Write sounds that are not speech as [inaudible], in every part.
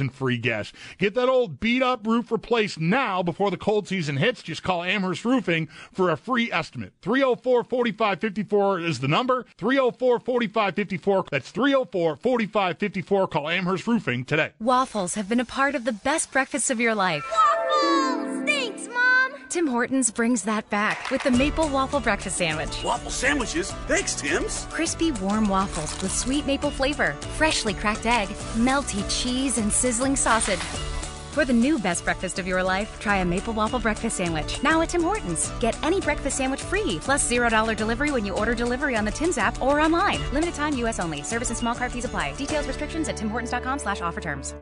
and free gas. Get that old beat up roof replaced now before the cold season hits. Just call Amherst Roofing for a free estimate. 304 4554 is the number. 304 4554. That's 304 4554. Call Amherst Roofing today. Waffles have been a part of the best breakfast of your life. Waffles! Thanks, Mom! Tim Hortons brings that back with the Maple Waffle Breakfast Sandwich. Waffle sandwiches? Thanks, Tim's. Crispy, warm waffles with sweet maple flavor, freshly cracked egg, melty cheese, and sizzling sausage. For the new best breakfast of your life, try a Maple Waffle Breakfast Sandwich. Now at Tim Hortons. Get any breakfast sandwich free, plus $0 delivery when you order delivery on the Tim's app or online. Limited time U.S. only. Service and small cart fees apply. Details restrictions at timhortons.com slash offer terms.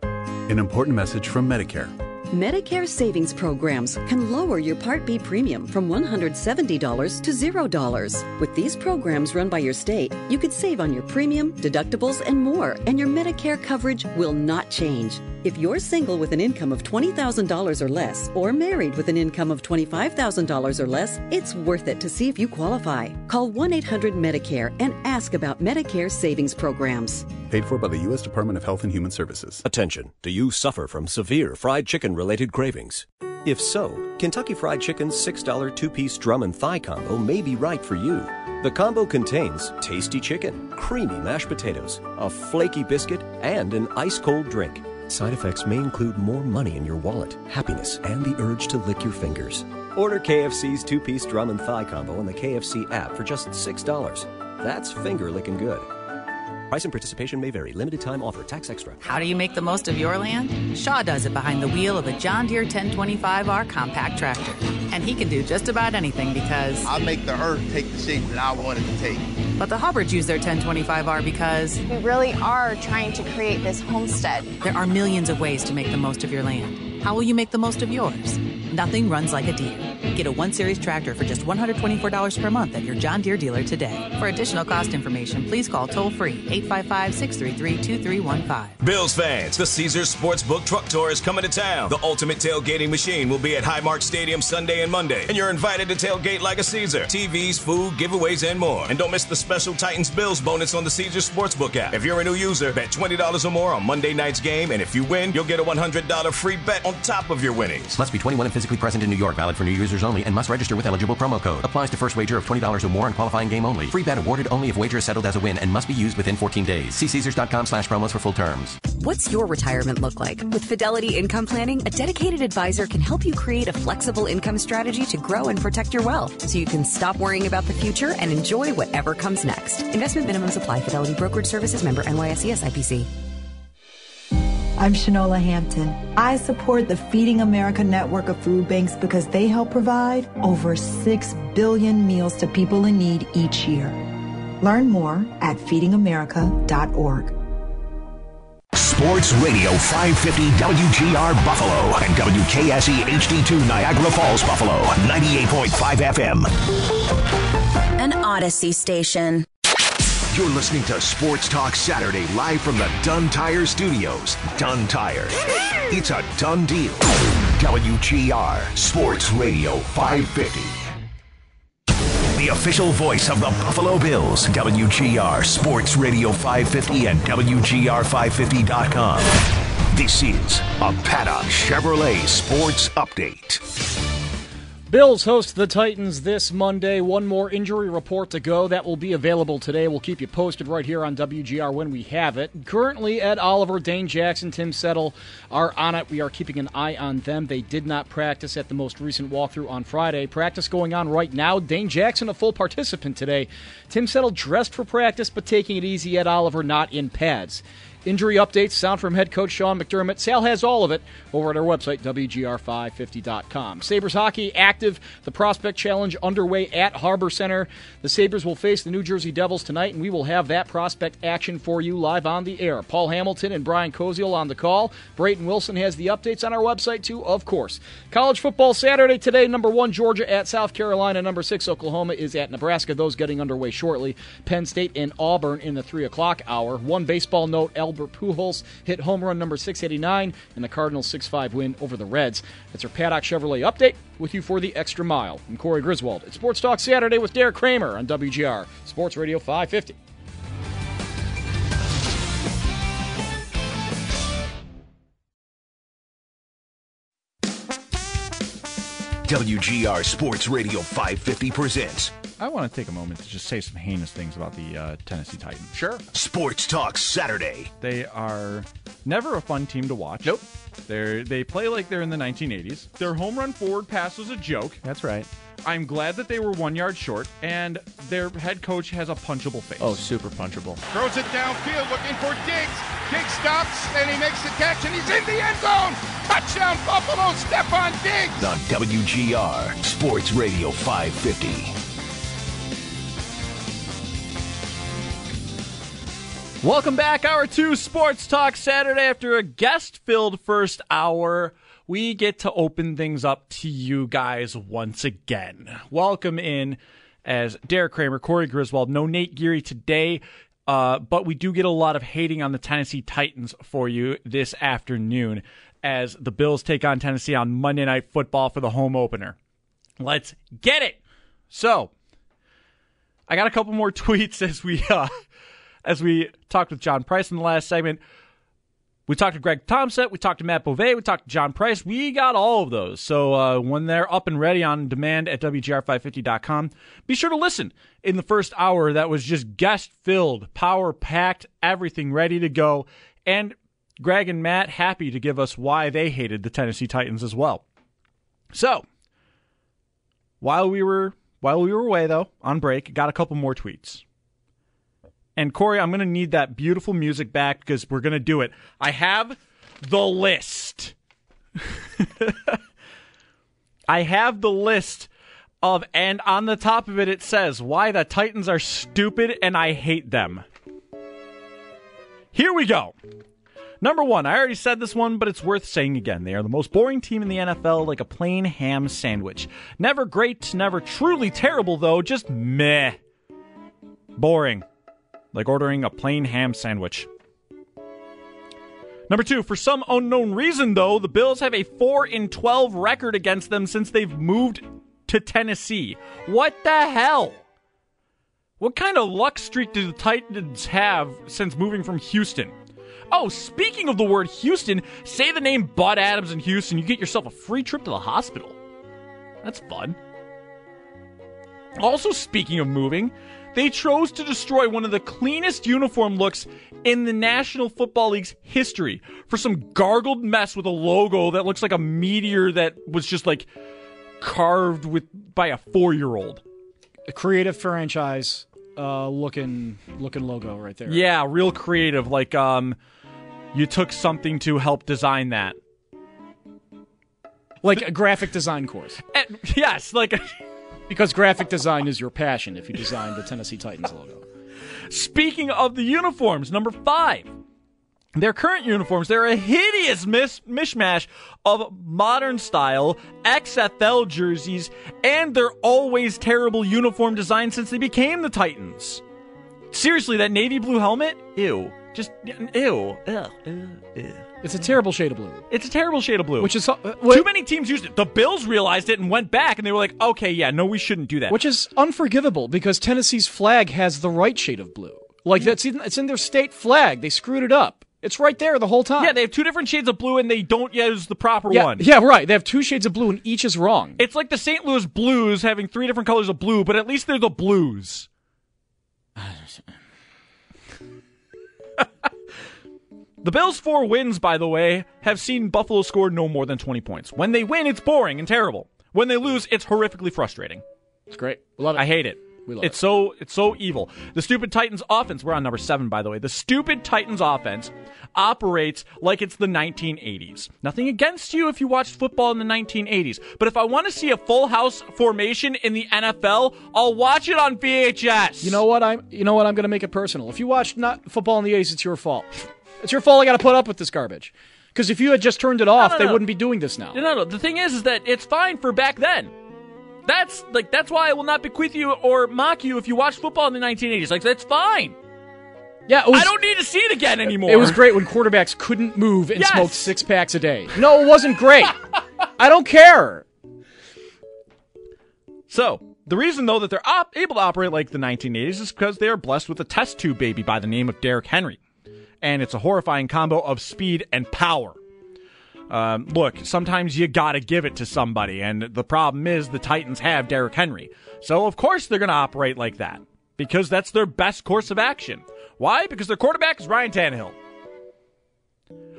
An important message from Medicare. Medicare savings programs can lower your Part B premium from $170 to $0. With these programs run by your state, you could save on your premium, deductibles, and more, and your Medicare coverage will not change. If you're single with an income of $20,000 or less, or married with an income of $25,000 or less, it's worth it to see if you qualify. Call 1 800 Medicare and ask about Medicare savings programs. Paid for by the U.S. Department of Health and Human Services. Attention, do you suffer from severe fried chicken related cravings? If so, Kentucky Fried Chicken's $6 two piece drum and thigh combo may be right for you. The combo contains tasty chicken, creamy mashed potatoes, a flaky biscuit, and an ice cold drink. Side effects may include more money in your wallet, happiness, and the urge to lick your fingers. Order KFC's two piece drum and thigh combo on the KFC app for just $6. That's finger licking good. Price and participation may vary. Limited time offer. Tax extra. How do you make the most of your land? Shaw does it behind the wheel of a John Deere 1025R compact tractor. And he can do just about anything because... I make the earth take the shape that I want it to take. But the Hubbards use their 1025R because... We really are trying to create this homestead. There are millions of ways to make the most of your land. How will you make the most of yours? Nothing runs like a Deere. Get a 1 Series tractor for just $124 per month at your John Deere dealer today. For additional cost information, please call toll free 855 633 2315. Bills fans, the Caesars Sportsbook Truck Tour is coming to town. The ultimate tailgating machine will be at Highmark Stadium Sunday and Monday, and you're invited to tailgate like a Caesar. TVs, food, giveaways, and more. And don't miss the special Titans Bills bonus on the Caesars Sportsbook app. If you're a new user, bet $20 or more on Monday night's game, and if you win, you'll get a $100 free bet on top of your winnings. Must be 21 and physically present in New York. Valid for new users only and must register with eligible promo code. Applies to first wager of $20 or more on qualifying game only. Free bet awarded only if wager is settled as a win and must be used within 14 days. See Caesars.com slash promos for full terms. What's your retirement look like? With Fidelity Income Planning, a dedicated advisor can help you create a flexible income strategy to grow and protect your wealth so you can stop worrying about the future and enjoy whatever comes next. Investment minimums apply. Fidelity Brokerage Services member NYSE SIPC. I'm Shanola Hampton. I support the Feeding America network of food banks because they help provide over 6 billion meals to people in need each year. Learn more at feedingamerica.org. Sports Radio 550 WGR Buffalo and WKSE HD2 Niagara Falls, Buffalo, 98.5 FM. An Odyssey station. You're listening to Sports Talk Saturday live from the Dunn Tire Studios. Dunn Tire. It's a done deal. WGR Sports Radio 550. The official voice of the Buffalo Bills. WGR Sports Radio 550 and WGR550.com. This is a Paddock Chevrolet Sports Update. Bills host the Titans this Monday. One more injury report to go. That will be available today. We'll keep you posted right here on WGR when we have it. Currently, Ed Oliver, Dane Jackson, Tim Settle are on it. We are keeping an eye on them. They did not practice at the most recent walkthrough on Friday. Practice going on right now. Dane Jackson, a full participant today. Tim Settle dressed for practice, but taking it easy. Ed Oliver not in pads. Injury updates, sound from head coach Sean McDermott. Sal has all of it over at our website, WGR550.com. Sabres hockey active. The Prospect Challenge underway at Harbor Center. The Sabres will face the New Jersey Devils tonight, and we will have that prospect action for you live on the air. Paul Hamilton and Brian Koziel on the call. Brayton Wilson has the updates on our website, too, of course. College football Saturday today. Number one, Georgia at South Carolina. Number six, Oklahoma is at Nebraska. Those getting underway shortly. Penn State and Auburn in the 3 o'clock hour. One baseball note, Albert Pujols hit home run number 689 in the Cardinals 6 5 win over the Reds. That's our Paddock Chevrolet update with you for the extra mile. I'm Corey Griswold. It's Sports Talk Saturday with Derek Kramer on WGR, Sports Radio 550. WGR Sports Radio 550 presents I want to take a moment to just say some heinous things about the uh, Tennessee Titans. Sure. Sports Talk Saturday. They are never a fun team to watch. Nope. They they play like they're in the 1980s. Their home run forward pass was a joke. That's right. I'm glad that they were one yard short, and their head coach has a punchable face. Oh, super punchable. Throws it downfield, looking for Diggs. Diggs stops, and he makes the catch, and he's in the end zone. Touchdown, Buffalo, Stefon Diggs. On WGR Sports Radio 550. Welcome back, Hour 2 Sports Talk Saturday. After a guest filled first hour, we get to open things up to you guys once again. Welcome in as Derek Kramer, Corey Griswold, no Nate Geary today, uh, but we do get a lot of hating on the Tennessee Titans for you this afternoon as the Bills take on Tennessee on Monday Night Football for the home opener. Let's get it! So, I got a couple more [laughs] tweets as we. Uh, as we talked with John Price in the last segment. We talked to Greg Thompson, we talked to Matt Bove, we talked to John Price. We got all of those. So uh, when they're up and ready on demand at WGR550.com, be sure to listen. In the first hour, that was just guest filled, power packed, everything ready to go. And Greg and Matt happy to give us why they hated the Tennessee Titans as well. So while we were while we were away though on break, got a couple more tweets. And Corey, I'm going to need that beautiful music back because we're going to do it. I have the list. [laughs] I have the list of, and on the top of it, it says why the Titans are stupid and I hate them. Here we go. Number one, I already said this one, but it's worth saying again. They are the most boring team in the NFL, like a plain ham sandwich. Never great, never truly terrible, though, just meh. Boring like ordering a plain ham sandwich. Number two, for some unknown reason, though, the Bills have a 4 in 12 record against them since they've moved to Tennessee. What the hell? What kind of luck streak do the Titans have since moving from Houston? Oh, speaking of the word Houston, say the name Bud Adams in Houston, you get yourself a free trip to the hospital. That's fun. Also, speaking of moving, they chose to destroy one of the cleanest uniform looks in the National Football League's history for some gargled mess with a logo that looks like a meteor that was just like carved with by a four year old. A creative franchise uh, looking looking logo right there. Yeah, real creative. Like um, you took something to help design that. Like a graphic design course. And, yes, like. [laughs] Because graphic design is your passion if you design the Tennessee Titans logo. Speaking of the uniforms, number five. Their current uniforms, they're a hideous mis- mishmash of modern style XFL jerseys and their always terrible uniform design since they became the Titans. Seriously, that navy blue helmet? Ew. Just, ew. Ugh. Ew. It's a terrible shade of blue. It's a terrible shade of blue. Which is uh, too many teams used it. The Bills realized it and went back, and they were like, "Okay, yeah, no, we shouldn't do that." Which is unforgivable because Tennessee's flag has the right shade of blue. Like that's in, it's in their state flag. They screwed it up. It's right there the whole time. Yeah, they have two different shades of blue and they don't use the proper yeah, one. Yeah, right. They have two shades of blue and each is wrong. It's like the St. Louis Blues having three different colors of blue, but at least they're the Blues. [laughs] the Bills' four wins, by the way, have seen Buffalo score no more than 20 points. When they win, it's boring and terrible. When they lose, it's horrifically frustrating. It's great. We love it. I hate it. We love it's it. so it's so evil. The stupid Titans offense, we're on number 7 by the way. The stupid Titans offense operates like it's the 1980s. Nothing against you if you watched football in the 1980s, but if I want to see a full house formation in the NFL, I'll watch it on VHS. You know what? I'm. You know what? I'm going to make it personal. If you watched not football in the '80s, it's your fault. It's your fault. I got to put up with this garbage. Because if you had just turned it off, no, they no. wouldn't be doing this now. No, no, no. The thing is, is that it's fine for back then. That's like that's why I will not bequeath you or mock you if you watch football in the 1980s. Like that's fine. Yeah, it was, I don't need to see it again anymore. It was great when quarterbacks couldn't move and Yes. smoked six packs a day. No, it wasn't great. [laughs] I don't care. So the reason though that they're op- able to operate like the 1980s is because they are blessed with a test tube baby by the name of Derrick Henry, and it's a horrifying combo of speed and power. Um, look, sometimes you gotta give it to somebody, and the problem is the Titans have Derrick Henry, so of course they're gonna operate like that because that's their best course of action. Why? Because their quarterback is Ryan Tannehill.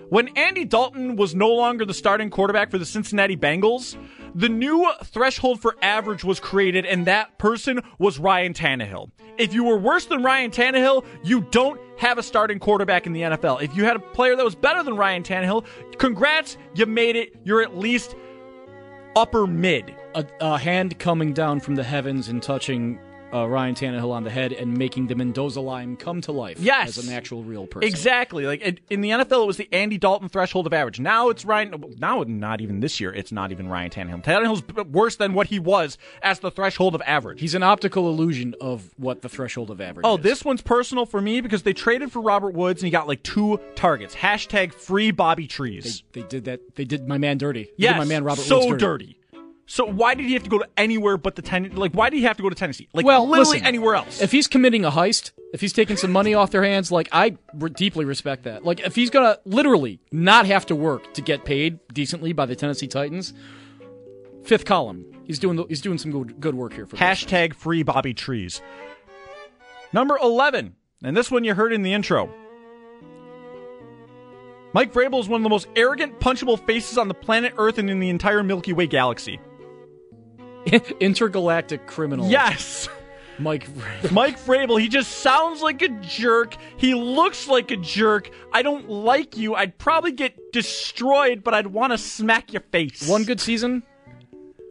When Andy Dalton was no longer the starting quarterback for the Cincinnati Bengals, the new threshold for average was created, and that person was Ryan Tannehill. If you were worse than Ryan Tannehill, you don't have a starting quarterback in the NFL. If you had a player that was better than Ryan Tannehill, congrats, you made it. You're at least upper mid. A, a hand coming down from the heavens and touching uh, Ryan Tannehill on the head and making the Mendoza line come to life Yes. as an actual real person. Exactly. Like it, in the NFL, it was the Andy Dalton threshold of average. Now it's Ryan. Now, not even this year. It's not even Ryan Tannehill. Tannehill's worse than what he was as the threshold of average. He's an optical illusion of what the threshold of average Oh, is. this one's personal for me because they traded for Robert Woods and he got like two targets. Hashtag free Bobby Trees. They did that. They did my man dirty. They did my man Robert so Woods dirty. So why did he have to go to anywhere but the ten? Like why did he have to go to Tennessee? Like well, literally listen, anywhere else. If he's committing a heist, if he's taking some money off their hands, like I re- deeply respect that. Like if he's gonna literally not have to work to get paid decently by the Tennessee Titans, fifth column, he's doing the, he's doing some good good work here for. Hashtag free Bobby Trees. Number 11, and this one you heard in the intro. Mike Vrabel is one of the most arrogant, punchable faces on the planet Earth and in the entire Milky Way galaxy. [laughs] intergalactic criminal. Yes! Mike. [laughs] Mike Vrabel, he just sounds like a jerk. He looks like a jerk. I don't like you. I'd probably get destroyed, but I'd want to smack your face. One good season,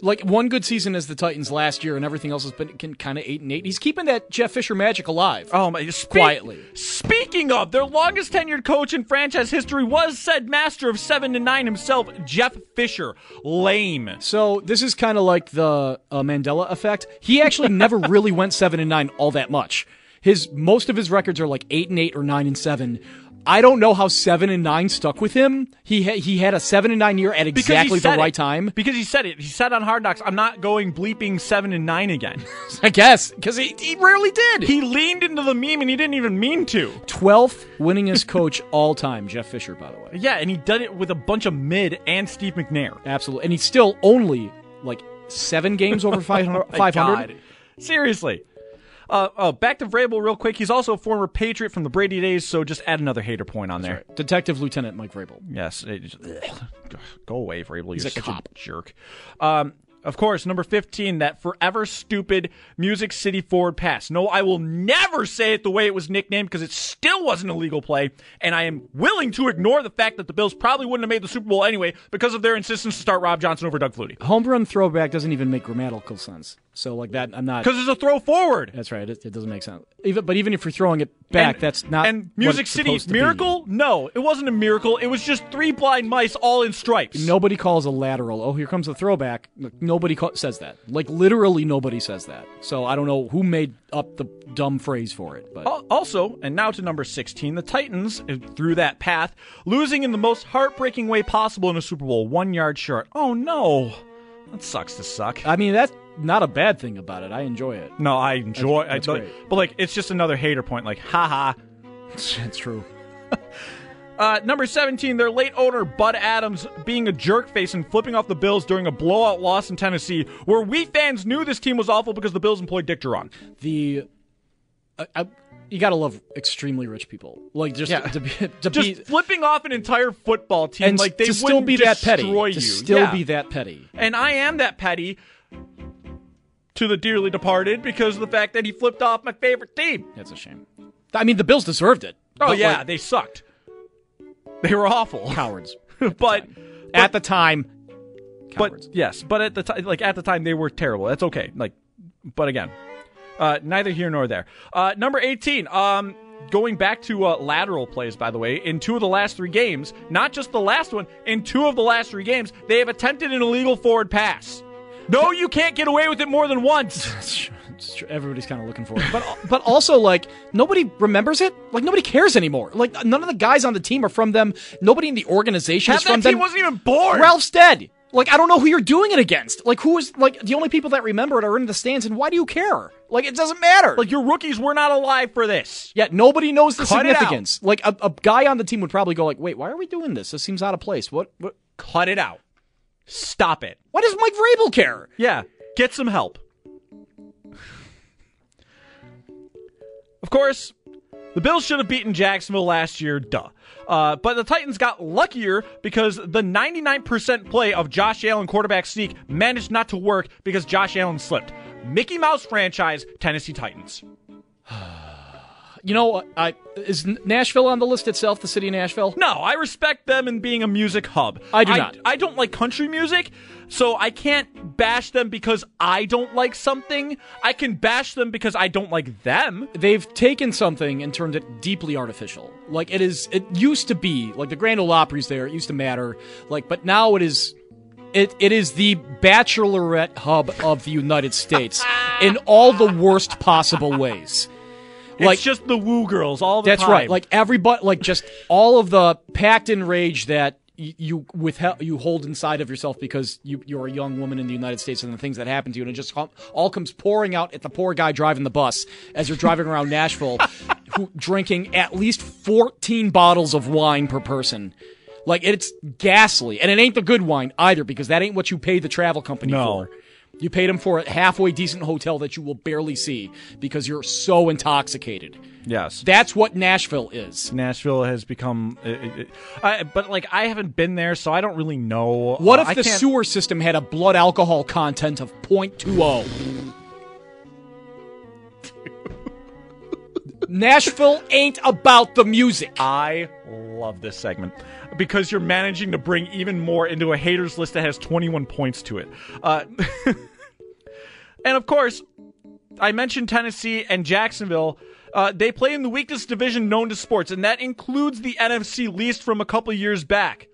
like one good season as the Titans last year, and everything else has been kind of eight and eight. He's keeping that Jeff Fisher magic alive. Oh my! Speak, quietly. Speaking of, their longest tenured coach in franchise history was said master of seven to nine himself, Jeff Fisher. Lame. So this is kind of like the uh, Mandela effect. He actually [laughs] never really went seven and nine all that much. His most of his records are like eight and eight or nine and seven. I don't know how seven and nine stuck with him. He ha- he had a seven and nine year at exactly the right it. time. Because he said it. He said on Hard Knocks, "I'm not going bleeping seven and nine again." [laughs] I guess because he, he rarely did. He leaned into the meme and he didn't even mean to. Twelfth winningest coach [laughs] all time, Jeff Fisher, by the way. Yeah, and he did it with a bunch of mid and Steve McNair. Absolutely, and he's still only like seven games over 500. [laughs] Oh 500. Seriously. Uh, oh, back to Vrabel real quick. He's also a former Patriot from the Brady days, so just add another hater point on there. Detective Lieutenant Mike Vrabel. Yes. it just- go away, Vrabel. He's You're a such cop. a jerk. Um, of course, number 15, that forever stupid Music City Forward Pass. No, I will never say it the way it was nicknamed because it still wasn't a legal play, and I am willing to ignore the fact that the Bills probably wouldn't have made the Super Bowl anyway because of their insistence to start Rob Johnson over Doug Flutie. Home run throwback doesn't even make grammatical sense. So like that, I'm not Because it's a throw forward. That's right. It, it doesn't make sense. Even but even if you're throwing it back, And- that's not. And Music City supposed be. Miracle? No, it wasn't a miracle. It was just three blind mice all in stripes. Nobody calls a lateral. Oh, here comes the throwback. Nobody call, says that. Like literally, nobody says that. So I don't know who made up the dumb phrase for it. But Also, and now to number 16, the Titans, uh, through that path, losing in the most heartbreaking way possible in a Super Bowl, one yard short. Oh no. That sucks to suck. I mean, that's not a bad thing about it. I enjoy it. No, I enjoy That's- that's I, great. But like, it's just another hater point. Like, haha. It's [laughs] true. [laughs] Uh, number 17, their late owner, Bud Adams, being a jerk face and flipping off the Bills during a blowout loss in Tennessee, where we fans knew this team was awful because the Bills employed Dick. The. Uh, I, you gotta love extremely rich people, like just Yeah. to be, to [laughs] Just be flipping off an entire football team, and like they still be that petty, destroy to still Yeah. be that petty. And I am that petty to the dearly departed because of the fact that he flipped off my favorite team. That's a shame. I mean, the Bills deserved it. Oh yeah, like, they sucked. They were awful. cowards. [laughs] but At the time, but yes, but at the time, like at the time, they were terrible. That's okay. Like, but again, uh, neither here nor there. Uh, number eighteen. Um, going back to uh, lateral plays, by the way, in two of the last three games, not just the last one, in two of the last three games, they have attempted an illegal forward pass. No, you can't get away with it more than once. [laughs] Everybody's kind of looking for it, but but also like nobody remembers it. Like nobody cares anymore. Like none of the guys on the team are from them. Nobody in the organization Half is from that team them. wasn't even born. Ralph's dead. Like I don't know who you're doing it against. Like who is like the only people that remember it are in the stands, and why do you care? Like it doesn't matter. Like your rookies were not alive for this. Yet nobody knows the Cut significance. Like a, a guy on the team would probably go like, "Wait, why are we doing this? This seems out of place. What? what? Cut it out. Stop it. Why does Mike Vrabel care? Yeah, get some help. Of course, the Bills should have beaten Jacksonville last year, duh. Uh, but the Titans got luckier because the 99% play of Josh Allen quarterback sneak managed not to work because Josh Allen slipped. Mickey Mouse franchise, Tennessee Titans. [sighs] [sighs] [sighs] You know, I is Nashville on the list itself? The city of Nashville? No, I respect them in being a music hub. I do not. I don't like country music, so I can't bash them because I don't like something. I can bash them because I don't like them. They've taken something and turned it deeply artificial. Like it is, it used to be like the Grand Ole Opry's there. It used to matter. Like, but now it is. It, it is the bachelorette hub of the United States [laughs] in all the worst possible ways. It's just the woo girls all the That's time. right. Like everybody, like just all of the packed in rage that y- you withheld, you hold inside of yourself because you you're a young woman in the United States and the things that happen to you, and it just com- all comes pouring out at the poor guy driving the bus as you're driving around Nashville, [laughs] who drinking at least fourteen bottles of wine per person. Like it's ghastly, and it ain't the good wine either because that ain't what you paid the travel company No. for. You paid him for a halfway decent hotel that you will barely see because you're so intoxicated. yes. That's what Nashville is. Nashville has become, uh, uh, I, but like I haven't been there, so I don't really know. What Uh, if I the can't- sewer system had a blood alcohol content of 0.20? Nashville ain't about the music. I love this segment because you're managing to bring even more into a haters list that has 21 points to it. Uh, [laughs] and of course, I mentioned Tennessee and Jacksonville. Uh, they play in the weakest division known to sports, and that includes the NFC least from a couple years back.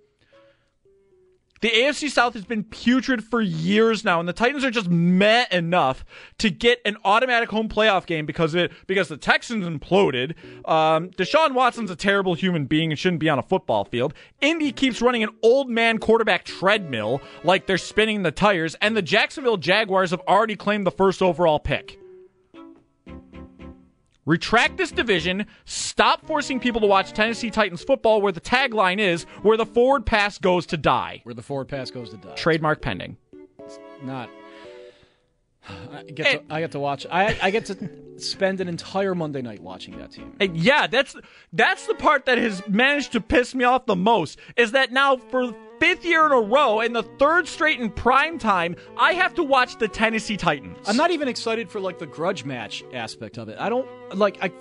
The AFC South has been putrid for years now, and the Titans are just meh enough to get an automatic home playoff game because of it. Because the Texans imploded. Um, Deshaun Watson's a terrible human being and shouldn't be on a football field. Indy keeps running an old man quarterback treadmill like they're spinning the tires, and the Jacksonville Jaguars have already claimed the first overall pick. Retract this division. Stop forcing people to watch Tennessee Titans football where the tagline is where the forward pass goes to die. Where the forward pass goes to die. Trademark pending. Not. [sighs] I get, to, I get to watch. I, I get to spend an entire Monday night watching that team. And yeah, that's that's the part that has managed to piss me off the most is that now for fifth year in a row and the third straight in prime time, I have to watch the Tennessee Titans. I'm not even excited for like the grudge match aspect of it. I don't like I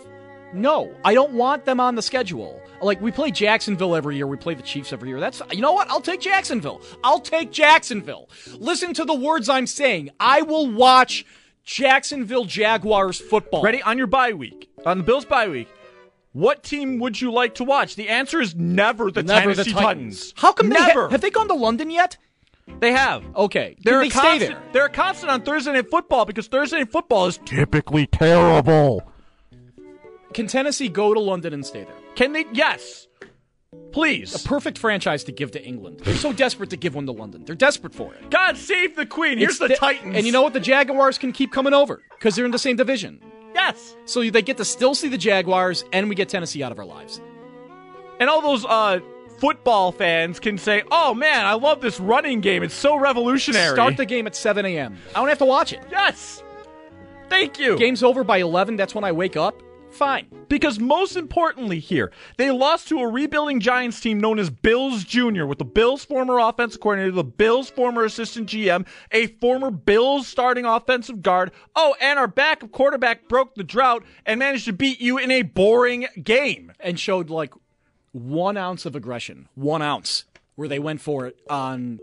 no, I don't want them on the schedule. Like we play Jacksonville every year, we play the Chiefs every year. That's you know what? I'll take Jacksonville. I'll take Jacksonville. Listen to the words I'm saying. I will watch Jacksonville Jaguars football. Ready on your bye week. On the Bills bye week. What team would you like to watch? The answer is never the Never Tennessee the Titans. Titans. How come they ha- have they gone to London yet? They have. Okay. They're they a stay constant, there? They're a constant on Thursday Night Football because Thursday Night Football is typically terrible. Can Tennessee go to London and stay there? Can they? Yes. Please. A perfect franchise to give to England. They're so desperate to give one to London. They're desperate for it. God save the Queen. Here's the, the- Titans. And you know what? The Jaguars can keep coming over because they're in the same division. Yes. So they get to still see the Jaguars, and we get Tennessee out of our lives. And all those uh, football fans can say, "Oh man, I love this running game. It's so revolutionary." Start the game at 7 a.m. I don't have to watch it. Yes. Thank you. Game's over by 11. That's when I wake up. Fine. Because most importantly here, they lost to a rebuilding Giants team known as Bills Jr., with the Bills' former offensive coordinator, the Bills' former assistant GM, a former Bills starting offensive guard. Oh, and our backup quarterback broke the drought and managed to beat you in a boring game. And showed like one ounce of aggression. One ounce. Where they went for it on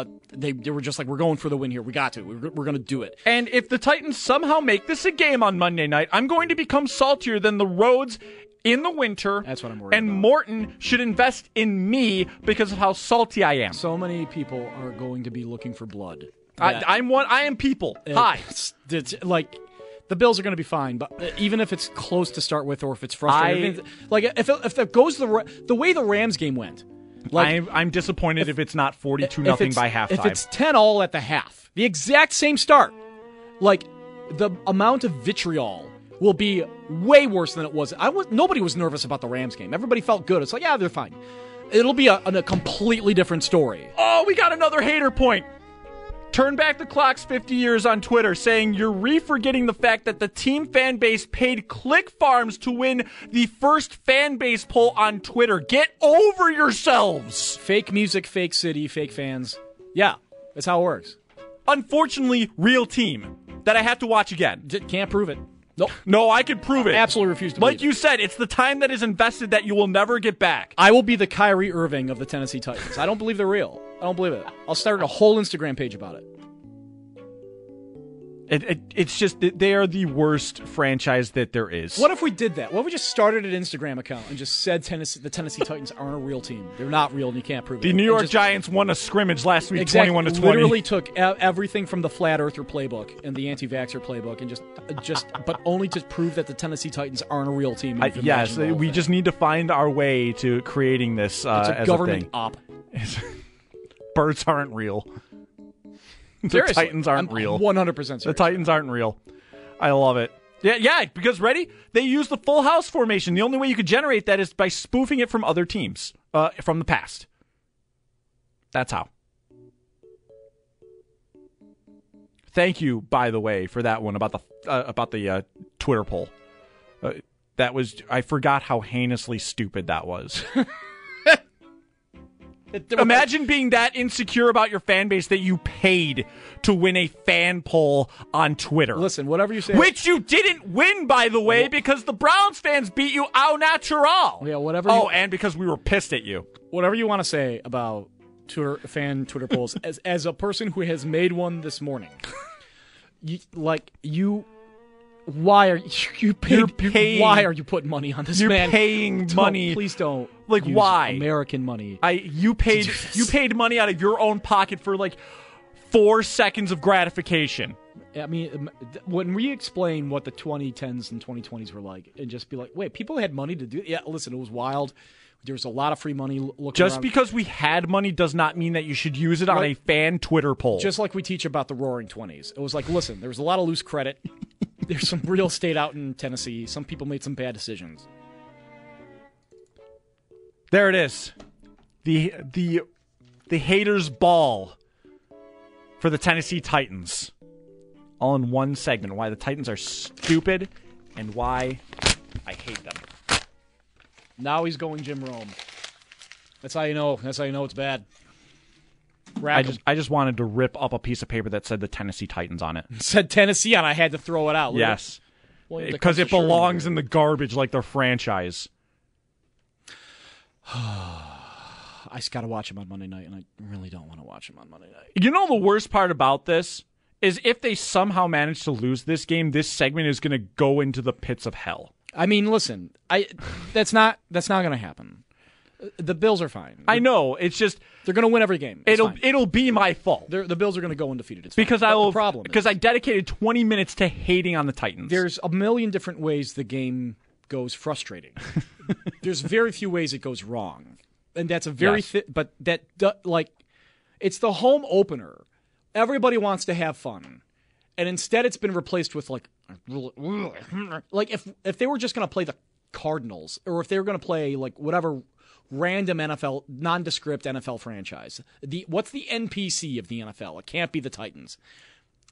uh, they, they were just like, we're going for the win here. We got to. We're, we're going to do it. And if the Titans somehow make this a game on Monday night, I'm going to become saltier than the roads in the winter. That's what I'm worried and about. Morton should invest in me because of how salty I am. So many people are going to be looking for blood. I, I'm one. I am people. Hi. [laughs] It's, it's like the Bills are going to be fine, but uh, even if it's close to start with, or if it's frustrating, I- like if it, if it goes the the way the Rams game went, like I'm, I'm disappointed if, it's not 42 if nothing by halftime. If it's 10 all at the half, the exact same start, like the amount of vitriol will be way worse than it was. I was nobody was nervous about the Rams game. Everybody felt good. It's like, yeah, they're fine. It'll be a, a completely different story. Oh, we got another hater point. Turn back the clocks 50 years on Twitter saying you're re-forgetting the fact that the team fan base paid Click Farms to win the first fan base poll on Twitter. Get over yourselves. Fake music, fake city, fake fans. Yeah, that's how it works. Unfortunately, real team that I have to watch again. D- can't prove it. Nope. No, I can prove it. Absolutely refuse to Like you said, it's the time that is invested that you will never get back. I will be the Kyrie Irving of the Tennessee Titans. I don't believe they're real. I don't believe it. I'll start a whole Instagram page about it. It, it, it's just that they are the worst franchise that there is. What if we did that? What if we just started an Instagram account and just said Tennessee, the Tennessee Titans aren't a real team? They're not real, and you can't prove it. The New York just- Giants won a scrimmage last week, Exactly. twenty-one to twenty. Literally took everything from the flat earther playbook and the anti-vaxxer playbook, and just, just, but only to prove that the Tennessee Titans aren't a real team. I, yes, we just need to find our way to creating this uh. It's a government thing. op. [laughs] Birds aren't real. the Seriously, Titans aren't I'm real. 100% serious. The Titans aren't real. I love it. Yeah, yeah. Because ready, they use the full house formation. The only way you could generate that is by spoofing it from other teams uh, from the past. That's how. Thank you, by the way, for that one about the uh, about the uh, Twitter poll. Uh, that was I forgot how heinously stupid that was. [laughs] Imagine being that insecure about your fan base that you paid to win a fan poll on Twitter. Listen, whatever you say, Which you didn't win, by the way, because the Browns fans beat you au natural. Yeah, whatever. Oh, and because we were pissed at you. whatever you want to say about Twitter fan Twitter polls, [laughs] as as a person who has made one this morning, you, like you, why are you, you paid, You're paying- Why are you putting money on this You're man? paying Don't- money. Please don't. Like, why? American money? I you paid you paid money out of your own pocket for like four seconds of gratification. I mean, um, when we explain what the 2010s and 2020s were like, and just be like, wait, people had money to do. Yeah, listen, it was wild. There was a lot of free money looking Just around. because we had money does not mean that you should use it on a fan Twitter poll. Just like we teach about the Roaring Twenties, it was like, listen, there was a lot of loose credit. There's some real estate out in Tennessee. Some people made some bad decisions. There it is. The the the haters ball for the Tennessee Titans. All in one segment. Why the Titans are stupid and why I hate them. Now he's going Jim Rome. That's how you know. That's how you know it's bad. I Rack 'em. just I just wanted to rip up a piece of paper that said the Tennessee Titans on it. [laughs] said Tennessee, and I had to throw it out. Look at- Yes. Because it Sherman belongs in the garbage like their franchise. [sighs] I just got to watch him on Monday night, and I really don't want to watch him on Monday night. You know the worst part about this is if they somehow manage to lose this game, this segment is going to go into the pits of hell. I mean, listen, I that's not that's not going to happen. The Bills are fine. I know. It's just they're going to win every game. It's it'll fine. it'll be my fault They're, the Bills are going to go undefeated. It's because fine. I will problem because I dedicated 20 minutes to hating on the Titans. there's a million different ways the game goes frustrating. [laughs] there's very few ways it goes wrong, and that's a very Yes. thi- but that like it's the home opener. Everybody wants to have fun, and instead it's been replaced with like like if if they were just going to play the Cardinals or if they were going to play like whatever random NFL nondescript NFL franchise. The what's the NPC of the NFL? It can't be the Titans.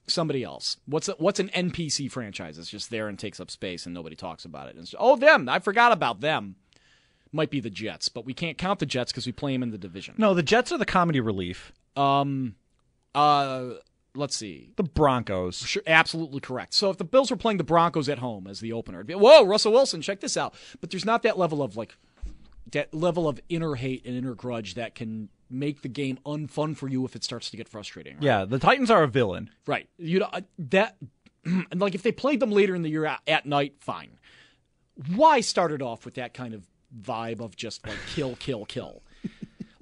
Somebody else. What's a, what's an NPC franchise? It's just there and takes up space and nobody talks about it. Oh, them! I forgot about them. Might be the Jets, but we can't count the Jets because we play them in the division. No, the Jets are the comedy relief. Um, uh, let's see. The Broncos. Sure, absolutely correct. So if the Bills were playing the Broncos at home as the opener, it'd be, whoa, Russell Wilson, check this out. But there's not that level of like that level of inner hate and inner grudge that can make the game unfun for you if it starts to get frustrating. Right? Yeah, the Titans are a villain. Right. You know uh, that [clears throat] like if they played them later in the year at, at night, fine. Why start it off with that kind of vibe of just like kill, kill, kill?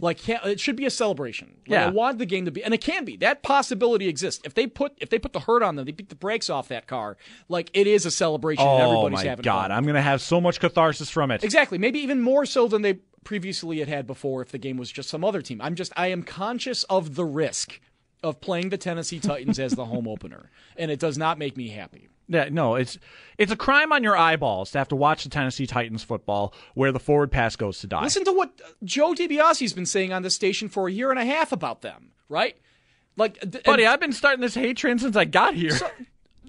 Like it should be a celebration. Like Yeah. I want the game to be, and it can be. That possibility exists. If they put if they put the hurt on them, they beat the brakes off that car. Like it is a celebration. and Oh everybody's my having god, fun. I'm gonna have so much catharsis from it. Exactly. Maybe even more so than they previously had had before if the game was just some other team. I'm just I am conscious of the risk of playing the Tennessee Titans as the home [laughs] opener, and it does not make me happy. Yeah, no, it's it's a crime on your eyeballs to have to watch the Tennessee Titans football where the forward pass goes to die. Listen to what uh, Joe DiBiase's been saying on this station for a year and a half about them, right? Like, th- buddy, I've been starting this hate train since I got here.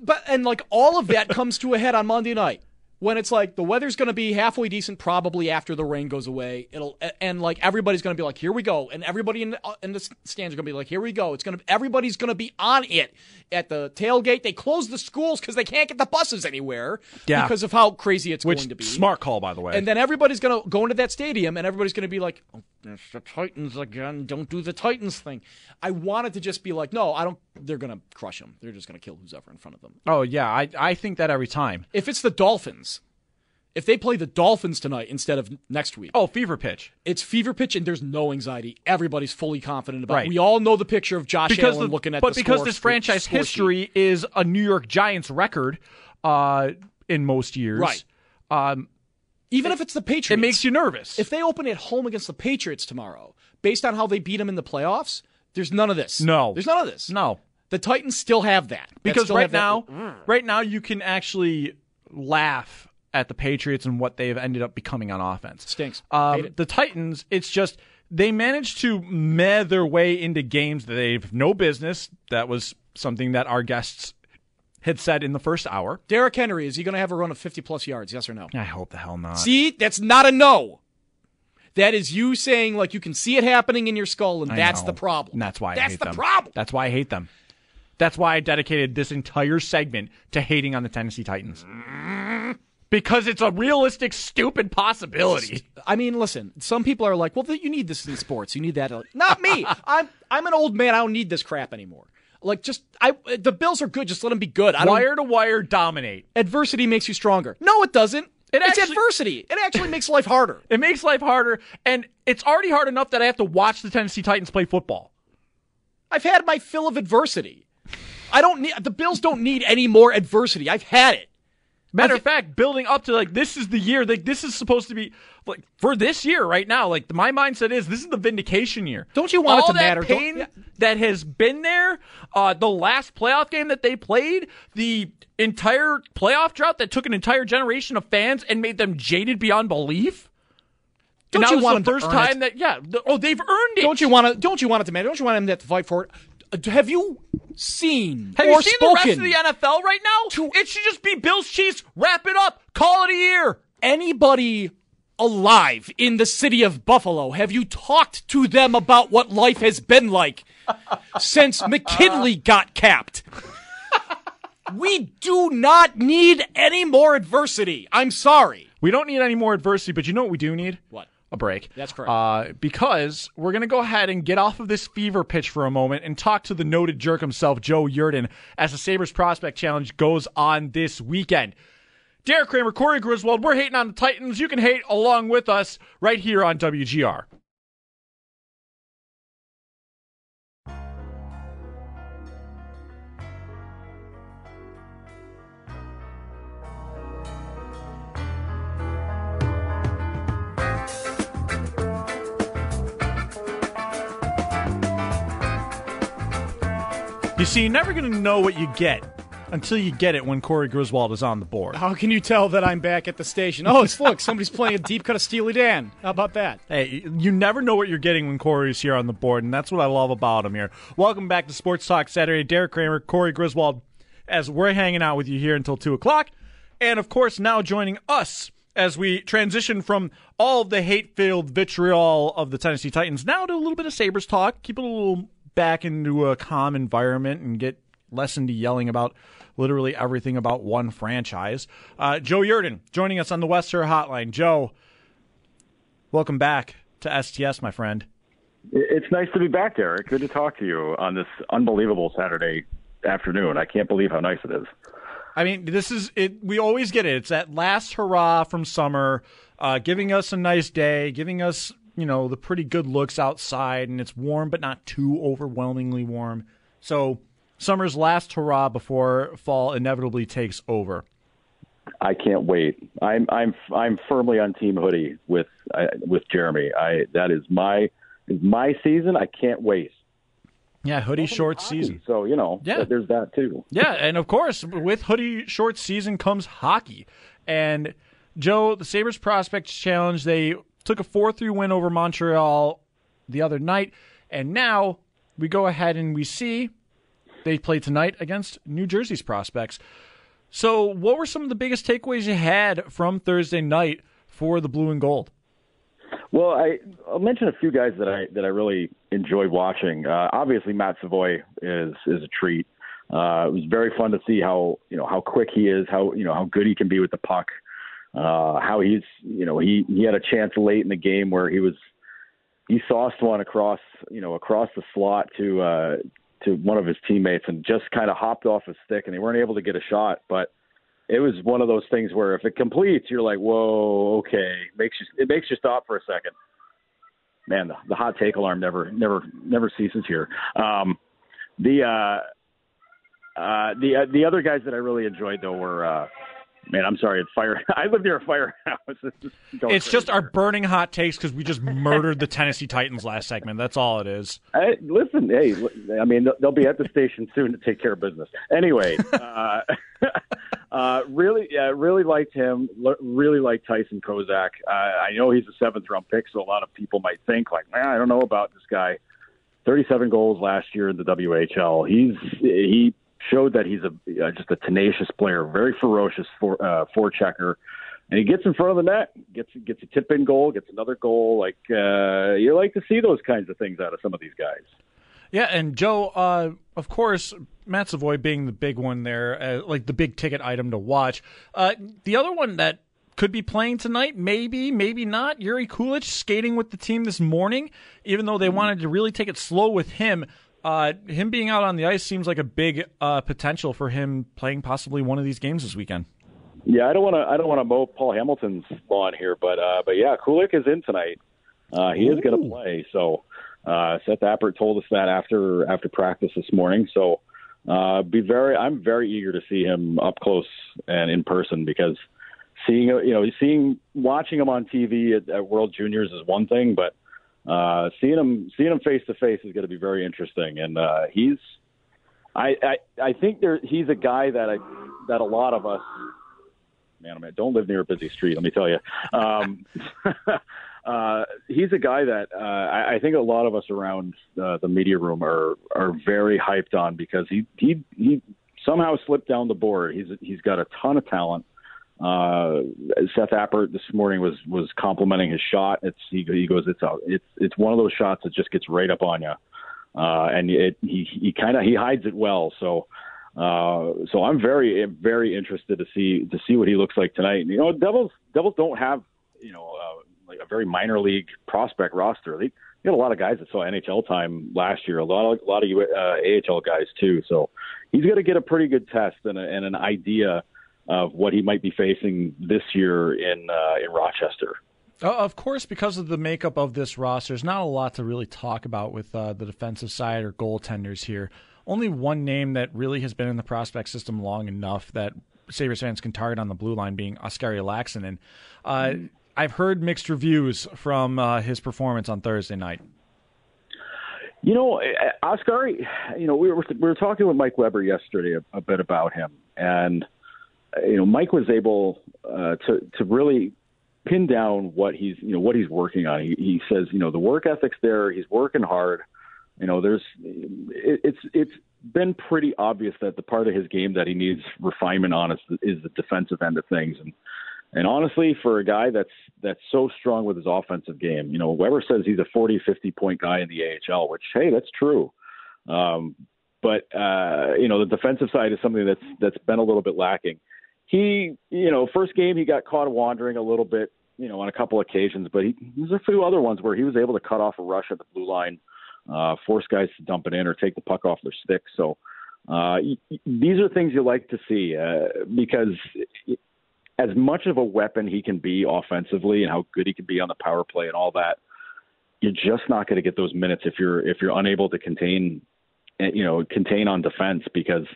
but and like all of that [laughs] comes to a head on Monday night when it's like the weather's going to be halfway decent probably after the rain goes away it'll and like everybody's going to be like here we go and everybody in the, in the stands are going to be like here we go it's going to everybody's going to be on it at the tailgate they close the schools cuz they can't get the buses anywhere Yeah. because of how crazy it's Which going to be smart call, by the way. and then everybody's going to go into that stadium and everybody's going to be like, oh, there's the Titans again. Don't do the Titans thing. I wanted to just be like, no, I don't. They're going to crush them. They're just going to kill who's ever in front of them. oh yeah, I I think that every time. If it's the Dolphins, if they play the Dolphins tonight instead of next week, Oh, fever pitch. it's fever pitch and there's no anxiety. Everybody's fully confident about Right. it. We all know the picture of Josh because Allen the, looking at but the because score- this franchise score sheet. history is a New York Giants record uh, in most years, Right. Um, Even if it's the Patriots, it makes you nervous. If they open at home against the Patriots tomorrow, based on how they beat them in the playoffs, there's none of this. No. there's none of this. no, The Titans still have that because right have that- now, right now you can actually laugh at the Patriots and what they've ended up becoming on offense. Stinks. Um, the Titans, it's just they managed to meh their way into games that they've no business. That was something that our guests had said in the first hour. Derrick Henry is he going to have a run of 50 plus yards? Yes or no? I hope the hell not. See, that's not a no. That is you saying like you can see it happening in your skull, and I that's know. the problem. And that's why I that's hate the them. problem. That's why I hate them. That's why I dedicated this entire segment to hating on the Tennessee Titans. Because it's a realistic, stupid possibility. I mean, listen. Some people are like, "Well, you need this in sports. You need that." Not me. [laughs] I'm I'm an old man. I don't need this crap anymore. Like, just I the Bills are good. Just let them be good. I. Wire to wire dominate. Adversity makes you stronger. No, it doesn't. It it's actually- adversity. It actually makes life harder. [laughs] It makes life harder, and it's already hard enough that I have to watch the Tennessee Titans play football. I've had my fill of adversity. I don't need the Bills. Don't need any more adversity. I've had it. Matter of fact, building up to like this is the year, like this is supposed to be like for this year right now. Like my mindset is this is the vindication year. Don't you want it to that matter? Pain that has been there, uh, the last playoff game that they played, the entire playoff drought that took an entire generation of fans and made them jaded beyond belief. Don't you want the first time it? that yeah? the- oh, they've earned it. Don't you want to? Don't you want it to matter? Don't you want them to fight for it? Uh, Have you seen Have or you seen spoken the rest of the NFL right now? it should just be Bills Chiefs. Wrap it up. Call it a year. anybody alive in the city of Buffalo? Have you talked to them about what life has been like [laughs] since McKinley got capped? [laughs] we do not need any more adversity. I'm sorry. We don't need any more adversity, but you know what we do need? What? A break. That's correct. Uh, because we're going to go ahead and get off of this fever pitch for a moment and talk to the noted jerk himself, Joe Yerdon, as the Sabres Prospect Challenge goes on this weekend. Derek Kramer, Corey Griswold, we're hating on the Titans. You can hate along with us right here on WGR. You see, you're never going to know what you get until you get it when Corey Griswold is on the board. How can you tell that I'm back at the station? Oh, it's, look, somebody's playing a deep cut of Steely Dan. How about that? Hey, you never know what you're getting when Corey's here on the board, and that's what I love about him here. Welcome back to Sports Talk Saturday. Derek Kramer, Corey Griswold, as we're hanging out with you here until 2 o'clock. And, of course, now joining us as we transition from all of the hate filled vitriol of the Tennessee Titans now to a little bit of Sabres talk, keep it a little back into a calm environment and get less into yelling about literally everything about one franchise. Uh, Joe Yerdon joining us on the West Herr Hotline. Joe, welcome back to STS, my friend. It's nice to be back, Derek. Good to talk to you on this unbelievable Saturday afternoon. I can't believe how nice it is. I mean, this is it. We always get it. It's that last hurrah from summer, uh, giving us a nice day, giving us you know the pretty good looks outside, and it's warm but not too overwhelmingly warm. So summer's last hurrah before fall inevitably takes over. I can't wait. I'm I'm I'm firmly on Team Hoodie with uh, with Jeremy. I that is my my season. I can't wait. Yeah, hoodie short season. So you know, yeah. there's that too. Yeah, and of course, with hoodie short season comes hockey. And Joe, the Sabres Prospects Challenge, they took a four three win over Montreal the other night, and now we go ahead and we see they play tonight against New Jersey's prospects. So, what were some of the biggest takeaways you had from Thursday night for the blue and gold? Well, I, I'll mention a few guys that I that I really enjoyed watching. Uh, obviously, Matt Savoie is is a treat. Uh, it was very fun to see how you know how quick he is, how you know how good he can be with the puck. Uh, how he's you know he he had a chance late in the game where he was he sauced one across you know across the slot to uh, to one of his teammates and just kind of hopped off his stick and they weren't able to get a shot. But it was one of those things where if it completes, you're like, whoa, okay, makes you it makes you stop for a second. Man, the, the hot take alarm never never never ceases here. Um, the uh, uh, the uh, the other guys that I really enjoyed though were. Uh, Man, I'm sorry. It's fire. [laughs] I live near a firehouse. [laughs] It's, just our burning hot takes because we just murdered the Tennessee Titans last segment. That's all it is. [laughs] Hey, listen, hey, I mean, they'll be at the station soon to take care of business. Anyway, uh, uh, really, yeah, really liked him. Really liked Tyson Kozak. Uh, I know he's a seventh round pick, so a lot of people might think like, man, I don't know about this guy. 37 goals last year in the WHL. He's he showed that he's a uh, just a tenacious player, very ferocious for uh, forechecker, and he gets in front of the net, gets gets a tip in goal, gets another goal. Like uh, you like to see those kinds of things out of some of these guys. Yeah, and Joe, uh, of course, Matt Savoie being the big one there, uh, like the big ticket item to watch. Uh, the other one that could be playing tonight, maybe, maybe not. Yuri Kulich skating with the team this morning, even though they wanted to really take it slow with him. Uh, him being out on the ice seems like a big uh, potential for him playing possibly one of these games this weekend. Yeah, I don't want to. I don't want to mow Paul Hamilton's lawn here, but uh, but yeah, Kulich is in tonight. Uh, he Ooh. is going to play. So uh, Seth Appert told us that after after practice this morning. So uh, be very. I'm very eager to see him up close and in person because seeing you know seeing watching him on TV at, at World Juniors is one thing, but uh, seeing him seeing him face to face is going to be very interesting. And uh, he's, I, I I think there he's a guy that I that a lot of us, man, I mean, don't live near a busy street. Let me tell you. Um, [laughs] uh, he's a guy that uh, I, I think a lot of us around uh, the media room are are very hyped on because he he he somehow slipped down the board. He's he's got a ton of talent. Uh, Seth Appert this morning was was complimenting his shot. It's he, he goes it's a it's it's one of those shots that just gets right up on you, uh, and it he he kind of he hides it well. So uh, so I'm very very interested to see to see what he looks like tonight. You know, Devils Devils don't have you know uh, like a very minor league prospect roster. They, they a lot of guys that saw NHL time last year. A lot of a lot of uh, AHL guys too. So he's going to get a pretty good test and, a, and an idea of what he might be facing this year in uh, in Rochester. Uh, of course, because of the makeup of this roster, there's not a lot to really talk about with uh, the defensive side or goaltenders here. Only one name that really has been in the prospect system long enough that Sabres fans can target on the blue line being Oskari Laaksonen. Uh, mm-hmm. I've heard mixed reviews from uh, his performance on Thursday night. You know, Oscar. You know, we were we were talking with Mike Weber yesterday a, a bit about him, and you know, Mike was able uh, to to really pin down what he's you know what he's working on. He, he says, you know, the work ethic's there. He's working hard. You know, there's it, it's it's been pretty obvious that the part of his game that he needs refinement on is, is the defensive end of things, and and honestly, for a guy that's that's so strong with his offensive game, you know, Weber says he's a 40, 50 point guy in the AHL, which hey, that's true. Um, but uh, you know, the defensive side is something that's that's been a little bit lacking. He, you know, first game he got caught wandering a little bit, you know, on a couple occasions, but he, there's a few other ones where he was able to cut off a rush at the blue line, uh, force guys to dump it in or take the puck off their stick. So uh, these are things you like to see uh, because as much of a weapon he can be offensively and how good he can be on the power play and all that, you're just not going to get those minutes if you're if you're unable to contain, eh, you know, contain on defense because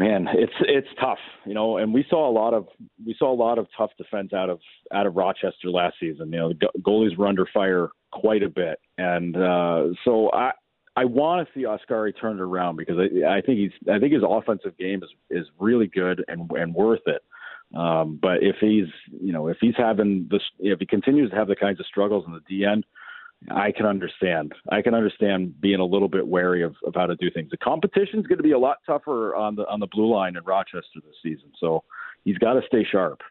man, it's it's tough, you know. And we saw a lot of we saw a lot of tough defense out of out of Rochester last season. You know, the goalies were under fire quite a bit, and uh, so I I want to see Oskari turned around because I, I think he's I think his offensive game is is really good and and worth it. Um, but if he's, you know, if he's having this, if he continues to have the kinds of struggles in the DN, I can understand. I can understand being a little bit wary of, of how to do things. The competition is going to be a lot tougher on the on the blue line in Rochester this season, so he's got to stay sharp.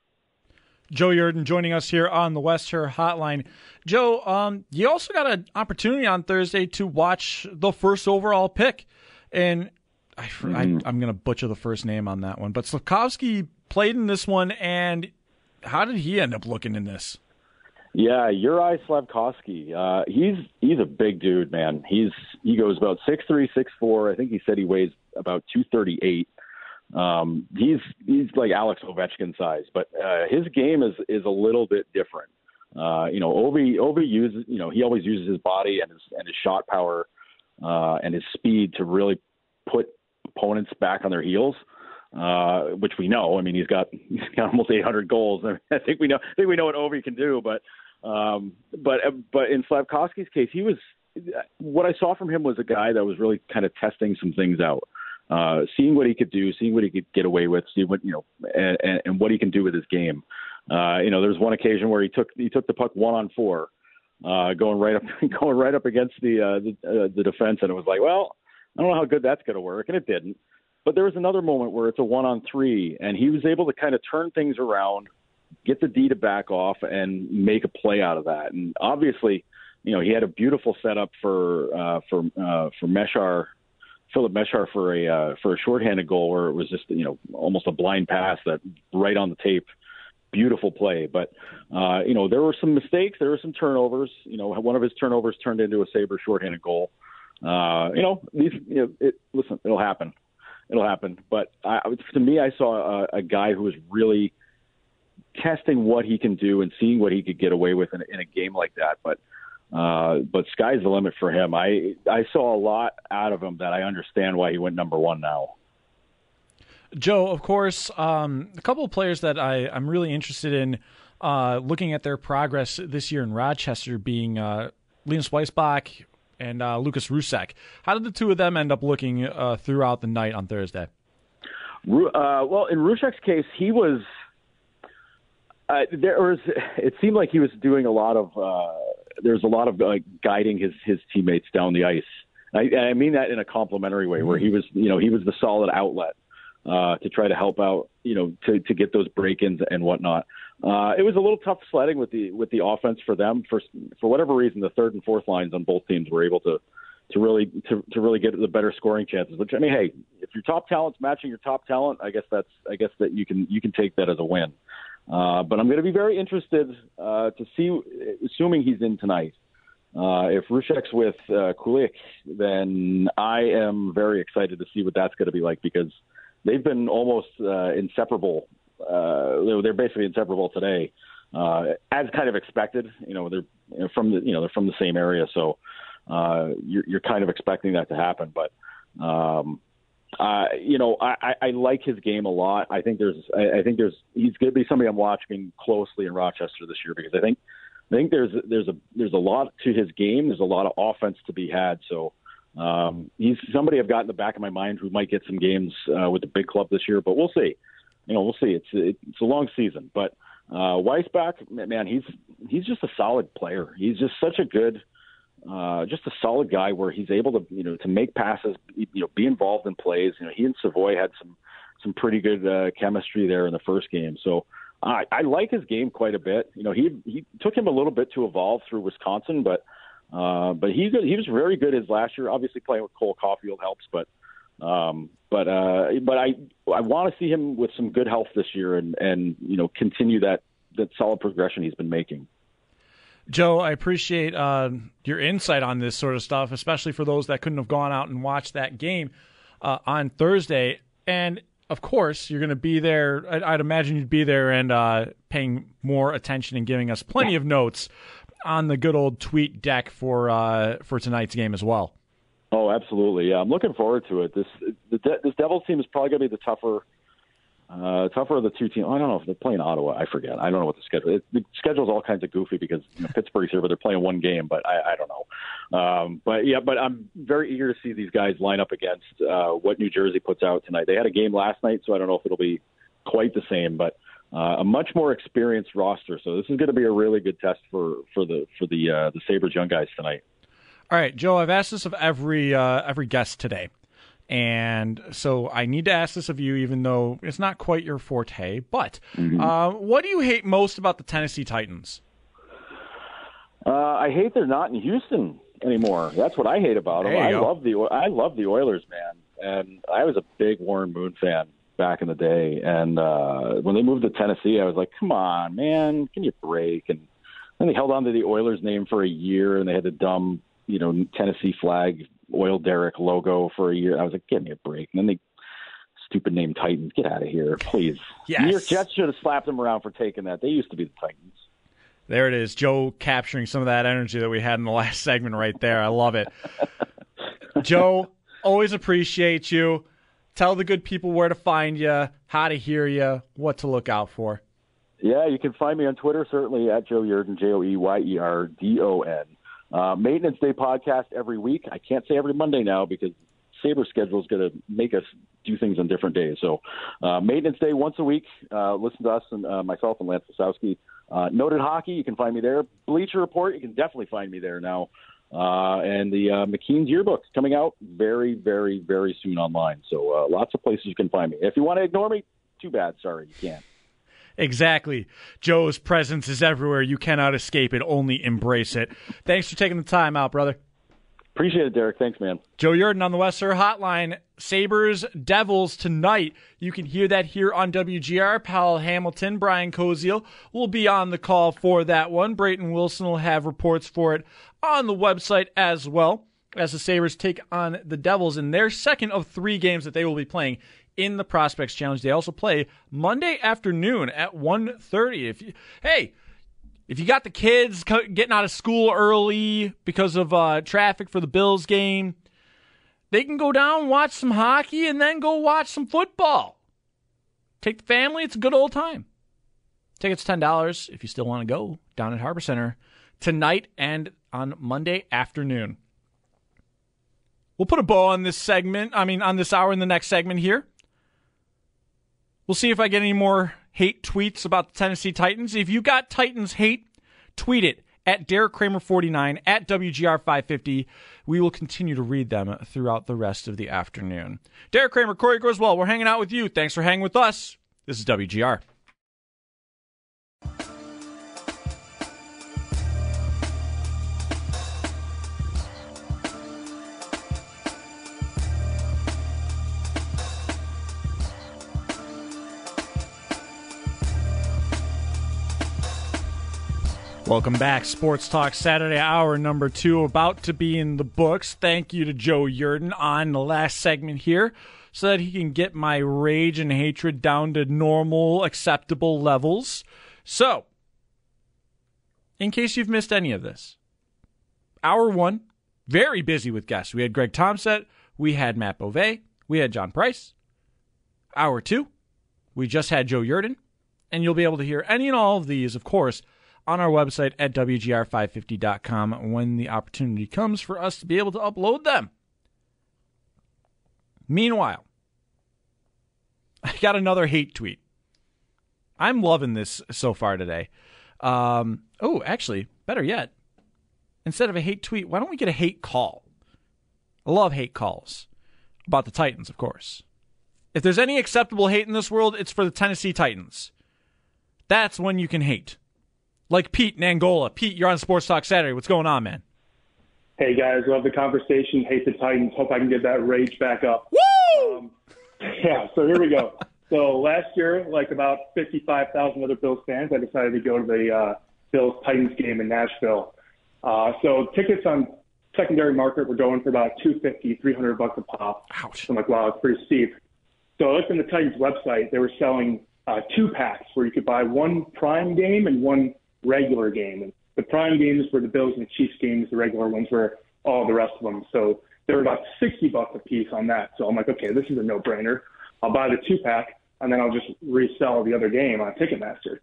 Joe Yerdon joining us here on the West Herr Hotline. Joe, um, you also got an opportunity on Thursday to watch the first overall pick, and I, mm-hmm. I, am going to butcher the first name on that one, but Slafkovsky played in this one, and how did he end up looking in this? Yeah, Uri Slafkovsky. Uh, he's he's a big dude, man. He's he goes about six three, six four. I think he said he weighs about two thirty eight. Um, he's he's like Alex Ovechkin size, but uh, his game is is a little bit different. Uh, you know, Ovi Ovi uses you know he always uses his body and his and his shot power uh, and his speed to really put opponents back on their heels uh, which we know. I mean, he's got [laughs] he's got almost 800 goals. I, [laughs] mean, I think we know I think we know what Ovi can do, but um, but but in Slafkovsky's case, he was what I saw from him was a guy that was really kind of testing some things out, uh, seeing what he could do, seeing what he could get away with, see what you know, and, and what he can do with his game. Uh, you know, there was one occasion where he took he took the puck one on four, uh, going right up [laughs] going right up against the uh, the, uh, the defense, and it was like, well, I don't know how good that's going to work, and it didn't. But there was another moment where it's a one on three, and he was able to kind of turn things around, get the D to back off, and make a play out of that. And obviously, you know, he had a beautiful setup for uh, for uh, for Mesar Filip Mesar for a uh, for a shorthanded goal where it was just you know almost a blind pass that right on the tape. Beautiful play, but uh, you know there were some mistakes. There were some turnovers. You know, one of his turnovers turned into a Sabre shorthanded goal. Uh, you know, these. You know, it, listen, it'll happen it'll happen. But I, to me, I saw a, a guy who was really testing what he can do and seeing what he could get away with in, in a game like that. But uh, but sky's the limit for him. I I saw a lot out of him that I understand why he went number one now. Joe, of course, um, a couple of players that I, I'm really interested in uh, looking at their progress this year in Rochester being uh, Linus Weissbach, and uh, Lukas Rousek. How did the two of them end up looking uh, throughout the night on Thursday? Uh, well, in Rousek's case, he was. Uh, there was. It seemed like he was doing a lot of. Uh, there's a lot of guiding his his teammates down the ice. I, I mean that in a complimentary way, where he was, you know, he was the solid outlet uh, to try to help out, you know, to to get those break-ins and whatnot. Uh, it was a little tough sledding with the with the offense for them. For for whatever reason, the third and fourth lines on both teams were able to to really to, to really get the better scoring chances. Which I mean, hey, if your top talent's matching your top talent, I guess that's I guess that you can you can take that as a win. Uh, but I'm going to be very interested uh, to see, assuming he's in tonight. Uh, if Rousek's with uh, Kulich, then I am very excited to see what that's going to be like because they've been almost uh, inseparable uh, they're basically inseparable today, uh, as kind of expected. You know, they're from the you know they're from the same area, so uh, you're, you're kind of expecting that to happen. But um, uh, you know, I, I, like his game a lot. I think there's I, I think there's he's going to be somebody I'm watching closely in Rochester this year because I think I think there's there's a there's a lot to his game. There's a lot of offense to be had. So um, he's somebody I've got in the back of my mind who might get some games uh, with the big club this year. But we'll see. You know, we'll see. It's it's a long season, but uh, Weissbach, man, he's he's just a solid player. He's just such a good, uh, just a solid guy where he's able to you know to make passes, you know, be involved in plays. You know, he and Savoie had some some pretty good uh, chemistry there in the first game. So I, I like his game quite a bit. You know, he he took him a little bit to evolve through Wisconsin, but uh, but he he was very good his last year. Obviously, playing with Cole Caufield helps, but um, but uh, but I I want to see him with some good health this year and and you know continue that that solid progression he's been making. Joe, I appreciate uh, your insight on this sort of stuff, especially for those that couldn't have gone out and watched that game uh, on Thursday. And of course, you're going to be there. I'd, imagine you'd be there and uh, paying more attention and giving us plenty of notes on the good old tweet deck for uh, for tonight's game as well. Oh, absolutely. Yeah, I'm looking forward to it. This the, this Devils team is probably going to be the tougher uh, tougher of the two teams. I don't know if they're playing Ottawa. I forget. I don't know what the schedule. is. the schedule is all kinds of goofy because you know, Pittsburgh's here, but they're playing one game. But I, I don't know. Um, but yeah, but I'm very eager to see these guys line up against uh, what New Jersey puts out tonight. They had a game last night, so I don't know if it'll be quite the same, but. Uh, a much more experienced roster, so this is going to be a really good test for for the for the uh, the Sabres young guys tonight. All right, Joe. I've asked this of every uh, every guest today. And so I need to ask this of you, even though it's not quite your forte. But mm-hmm. uh, what do you hate most about the Tennessee Titans? Uh, I hate they're not in Houston anymore. That's what I hate about them. I go. love the I love the Oilers, man, and I was a big Warren Moon fan back in the day. And uh, when they moved to Tennessee, I was like, "Come on, man, can you break?" And then they held on to the Oilers name for a year, and they had the dumb, you know, Tennessee flag oil derrick logo for a year. I was like, give me a break. And then they stupid name Titans. Get out of here, please. Yes. New York Jets should have slapped them around for taking that. They used to be the Titans. There it is, Joe capturing some of that energy that we had in the [laughs] last segment right there. I love it. Joe, always appreciate you. Tell the good people where to find you, how to hear you, what to look out for. Yeah, you can find me on Twitter, certainly at Joe Yerdon, J O E Y E R D O N. Uh, maintenance Day podcast every week. I can't say every Monday now because Sabre schedule is going to make us do things on different days. So, uh, maintenance day once a week. Uh, listen to us and uh, myself and Lance Lysowski. Uh, Noted hockey, you can find me there. Bleacher Report, you can definitely find me there now. Uh, and the uh, McKeen's yearbook coming out very, very, very soon online. So, uh, lots of places you can find me. If you want to ignore me, too bad. Sorry, you can't. Exactly. Joe's presence is everywhere. You cannot escape it, only embrace it. Thanks for taking the time out, brother. Appreciate it, Derek. Thanks, man. Joe Yerdon on the West Herr Hotline. Sabres, Devils tonight. You can hear that here on WGR. Paul Hamilton, Brian Koziel will be on the call for that one. Brayton Wilson will have reports for it on the website as well as the Sabres take on the Devils in their second of three games that they will be playing in the Prospects Challenge. They also play Monday afternoon at 1.30. If you, hey, if you got the kids getting out of school early because of uh, traffic for the Bills game, they can go down, watch some hockey, and then go watch some football. Take the family. It's a good old time. Tickets $10 if you still want to go down at Harbor Center tonight and on Monday afternoon. We'll put a bow on this segment. I mean, on this hour in the next segment here. We'll see if I get any more hate tweets about the Tennessee Titans. If you got Titans hate, tweet it at Derek Kramer 49 at WGR 550. We will continue to read them throughout the rest of the afternoon. Derek Kramer, Corey Griswold, we're hanging out with you. Thanks for hanging with us. This is WGR. Welcome back. Sports Talk Saturday hour number two about to be in the books. Thank you to Joe Yerdon on the last segment here so that he can get my rage and hatred down to normal, acceptable levels. So, in case you've missed any of this, hour one, very busy with guests. We had Greg Thompson, we had Matt Bove, we had John Price. Hour two, we just had Joe Yerdon, and you'll be able to hear any and all of these, of course, on our website at WGR550.com when the opportunity comes for us to be able to upload them. Meanwhile, [laughs] I got another hate tweet. I'm loving this so far today. Um, oh, actually, better yet, instead of a hate tweet, why don't we get a hate call? I love hate calls about the Titans, of course. If there's any acceptable hate in this world, it's for the Tennessee Titans. That's when you can hate. Like Pete in Angola. Pete, you're on Sports Talk Saturday. What's going on, man? Hey guys, love the conversation. Hate the Titans. Hope I can get that rage back up. Woo! Um, [laughs] yeah, so here we go. So last year, like about 55,000 other Bills fans, I decided to go to the uh, Bills Titans game in Nashville. Uh, so tickets on secondary market were going for about 250, 300 bucks a pop. Ouch. So I'm like, wow, it's pretty steep. So I looked on the Titans website. They were selling uh, two packs where you could buy one prime game and one regular game. And the prime games were the Bills and the Chiefs games. The regular ones were all the rest of them. So they were about 60 bucks a piece on that. So I'm like, okay, this is a no-brainer. I'll buy the two pack and then I'll just resell the other game on Ticketmaster.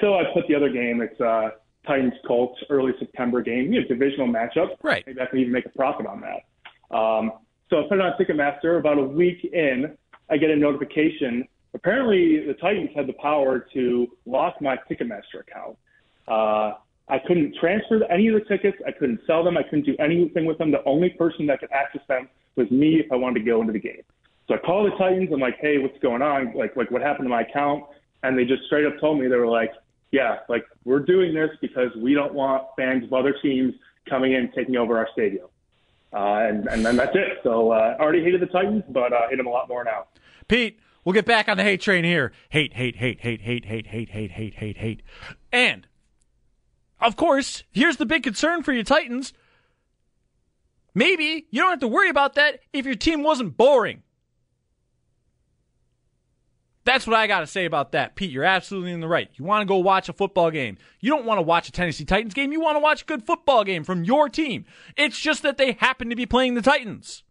So I put the other game. It's uh, Titans Colts early September game. You know, divisional matchup. Right. Maybe I can even make a profit on that. Um, so I put it on Ticketmaster. About a week in, I get a notification. Apparently, the Titans had the power to lock my Ticketmaster account. Uh, I couldn't transfer any of the tickets. I couldn't sell them. I couldn't do anything with them. The only person that could access them was me if I wanted to go into the game. So I call the Titans. I'm like, hey, what's going on? Like, like what happened to my account? And they just straight up told me they were like, yeah, like we're doing this because we don't want fans of other teams coming in taking over our stadium. Uh, and and then that's it. So uh, I already hated the Titans, but uh, hate them a lot more now. Pete, we'll get back on the hate train here. Hate, hate, hate, hate, hate, hate, hate, hate, hate, hate, hate. And of course, here's the big concern for you Titans. Maybe you don't have to worry about that if your team wasn't boring. That's what I got to say about that. Pete, you're absolutely in the right. You want to go watch a football game. You don't want to watch a Tennessee Titans game. You want to watch a good football game from your team. It's just that they happen to be playing the Titans.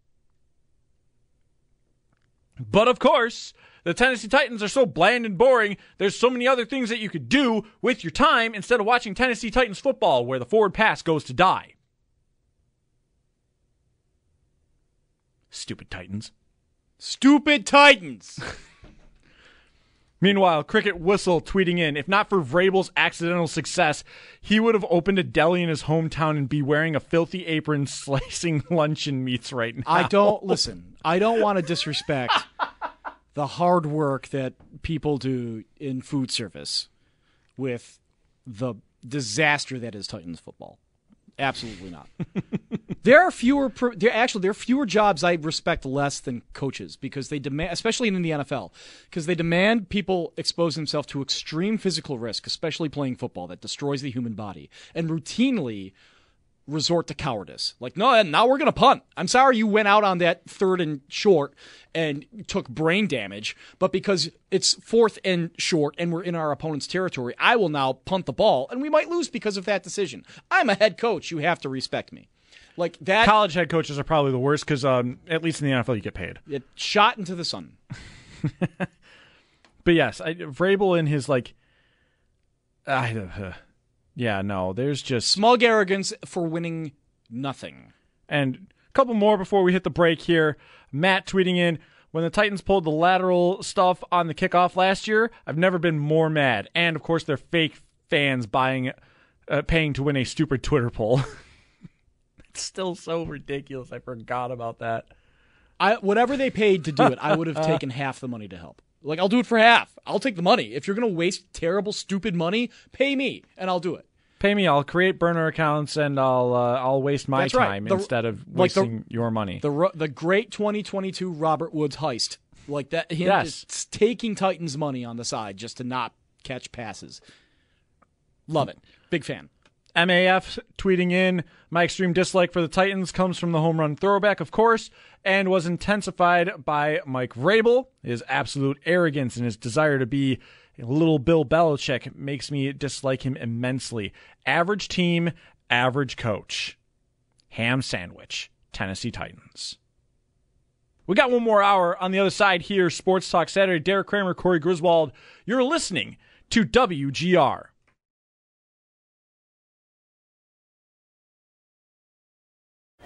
But of course, the Tennessee Titans are so bland and boring. There's so many other things that you could do with your time instead of watching Tennessee Titans football where the forward pass goes to die. Stupid Titans. Stupid Titans. [laughs] Meanwhile, Cricket Whistle tweeting in, if not for Vrabel's accidental success, he would have opened a deli in his hometown and be wearing a filthy apron [laughs] slicing luncheon meats right now. I don't listen. I don't want to disrespect [laughs] the hard work that people do in food service with the disaster that is Titans football. Absolutely not. [laughs] there are fewer. There actually there are fewer jobs I respect less than coaches because they demand, especially in the NFL, because they demand people expose themselves to extreme physical risk, especially playing football that destroys the human body, and routinely resort to cowardice. Like, no, now we're going to punt. I'm sorry you went out on that third and short and took brain damage, but because it's fourth and short and we're in our opponent's territory, I will now punt the ball and we might lose because of that decision. I'm a head coach. You have to respect me. Like that. College head coaches are probably the worst because, um, at least in the NFL, you get paid. It shot into the sun. [laughs] but yes, I, Vrabel in his like. I, uh, yeah, no, there's just smug arrogance for winning nothing. And a couple more before we hit the break here. Matt tweeting in when the Titans pulled the lateral stuff on the kickoff last year, I've never been more mad. And of course, they're fake fans buying, uh, paying to win a stupid Twitter poll. [laughs] it's still so ridiculous. I forgot about that. I whatever they paid to do it, I would have taken half the money to help. Like I'll do it for half. I'll take the money. If you're going to waste terrible stupid money, pay me and I'll do it. Pay me. I'll create burner accounts and I'll uh, I'll waste my That's right. time The- instead of like the- wasting your money. The ro- the great 2022 Robert Woods heist. Like that him Yes. just taking Titans money on the side just to not catch passes. Love it. Big fan. MAF tweeting in, my extreme dislike for the Titans comes from the home run throwback, of course, and was intensified by Mike Vrabel. His absolute arrogance and his desire to be little Bill Belichick makes me dislike him immensely. Average team, average coach. Ham sandwich, Tennessee Titans. We got one more hour on the other side here. Sports Talk Saturday. Derek Kramer, Corey Griswold. You're listening to WGR.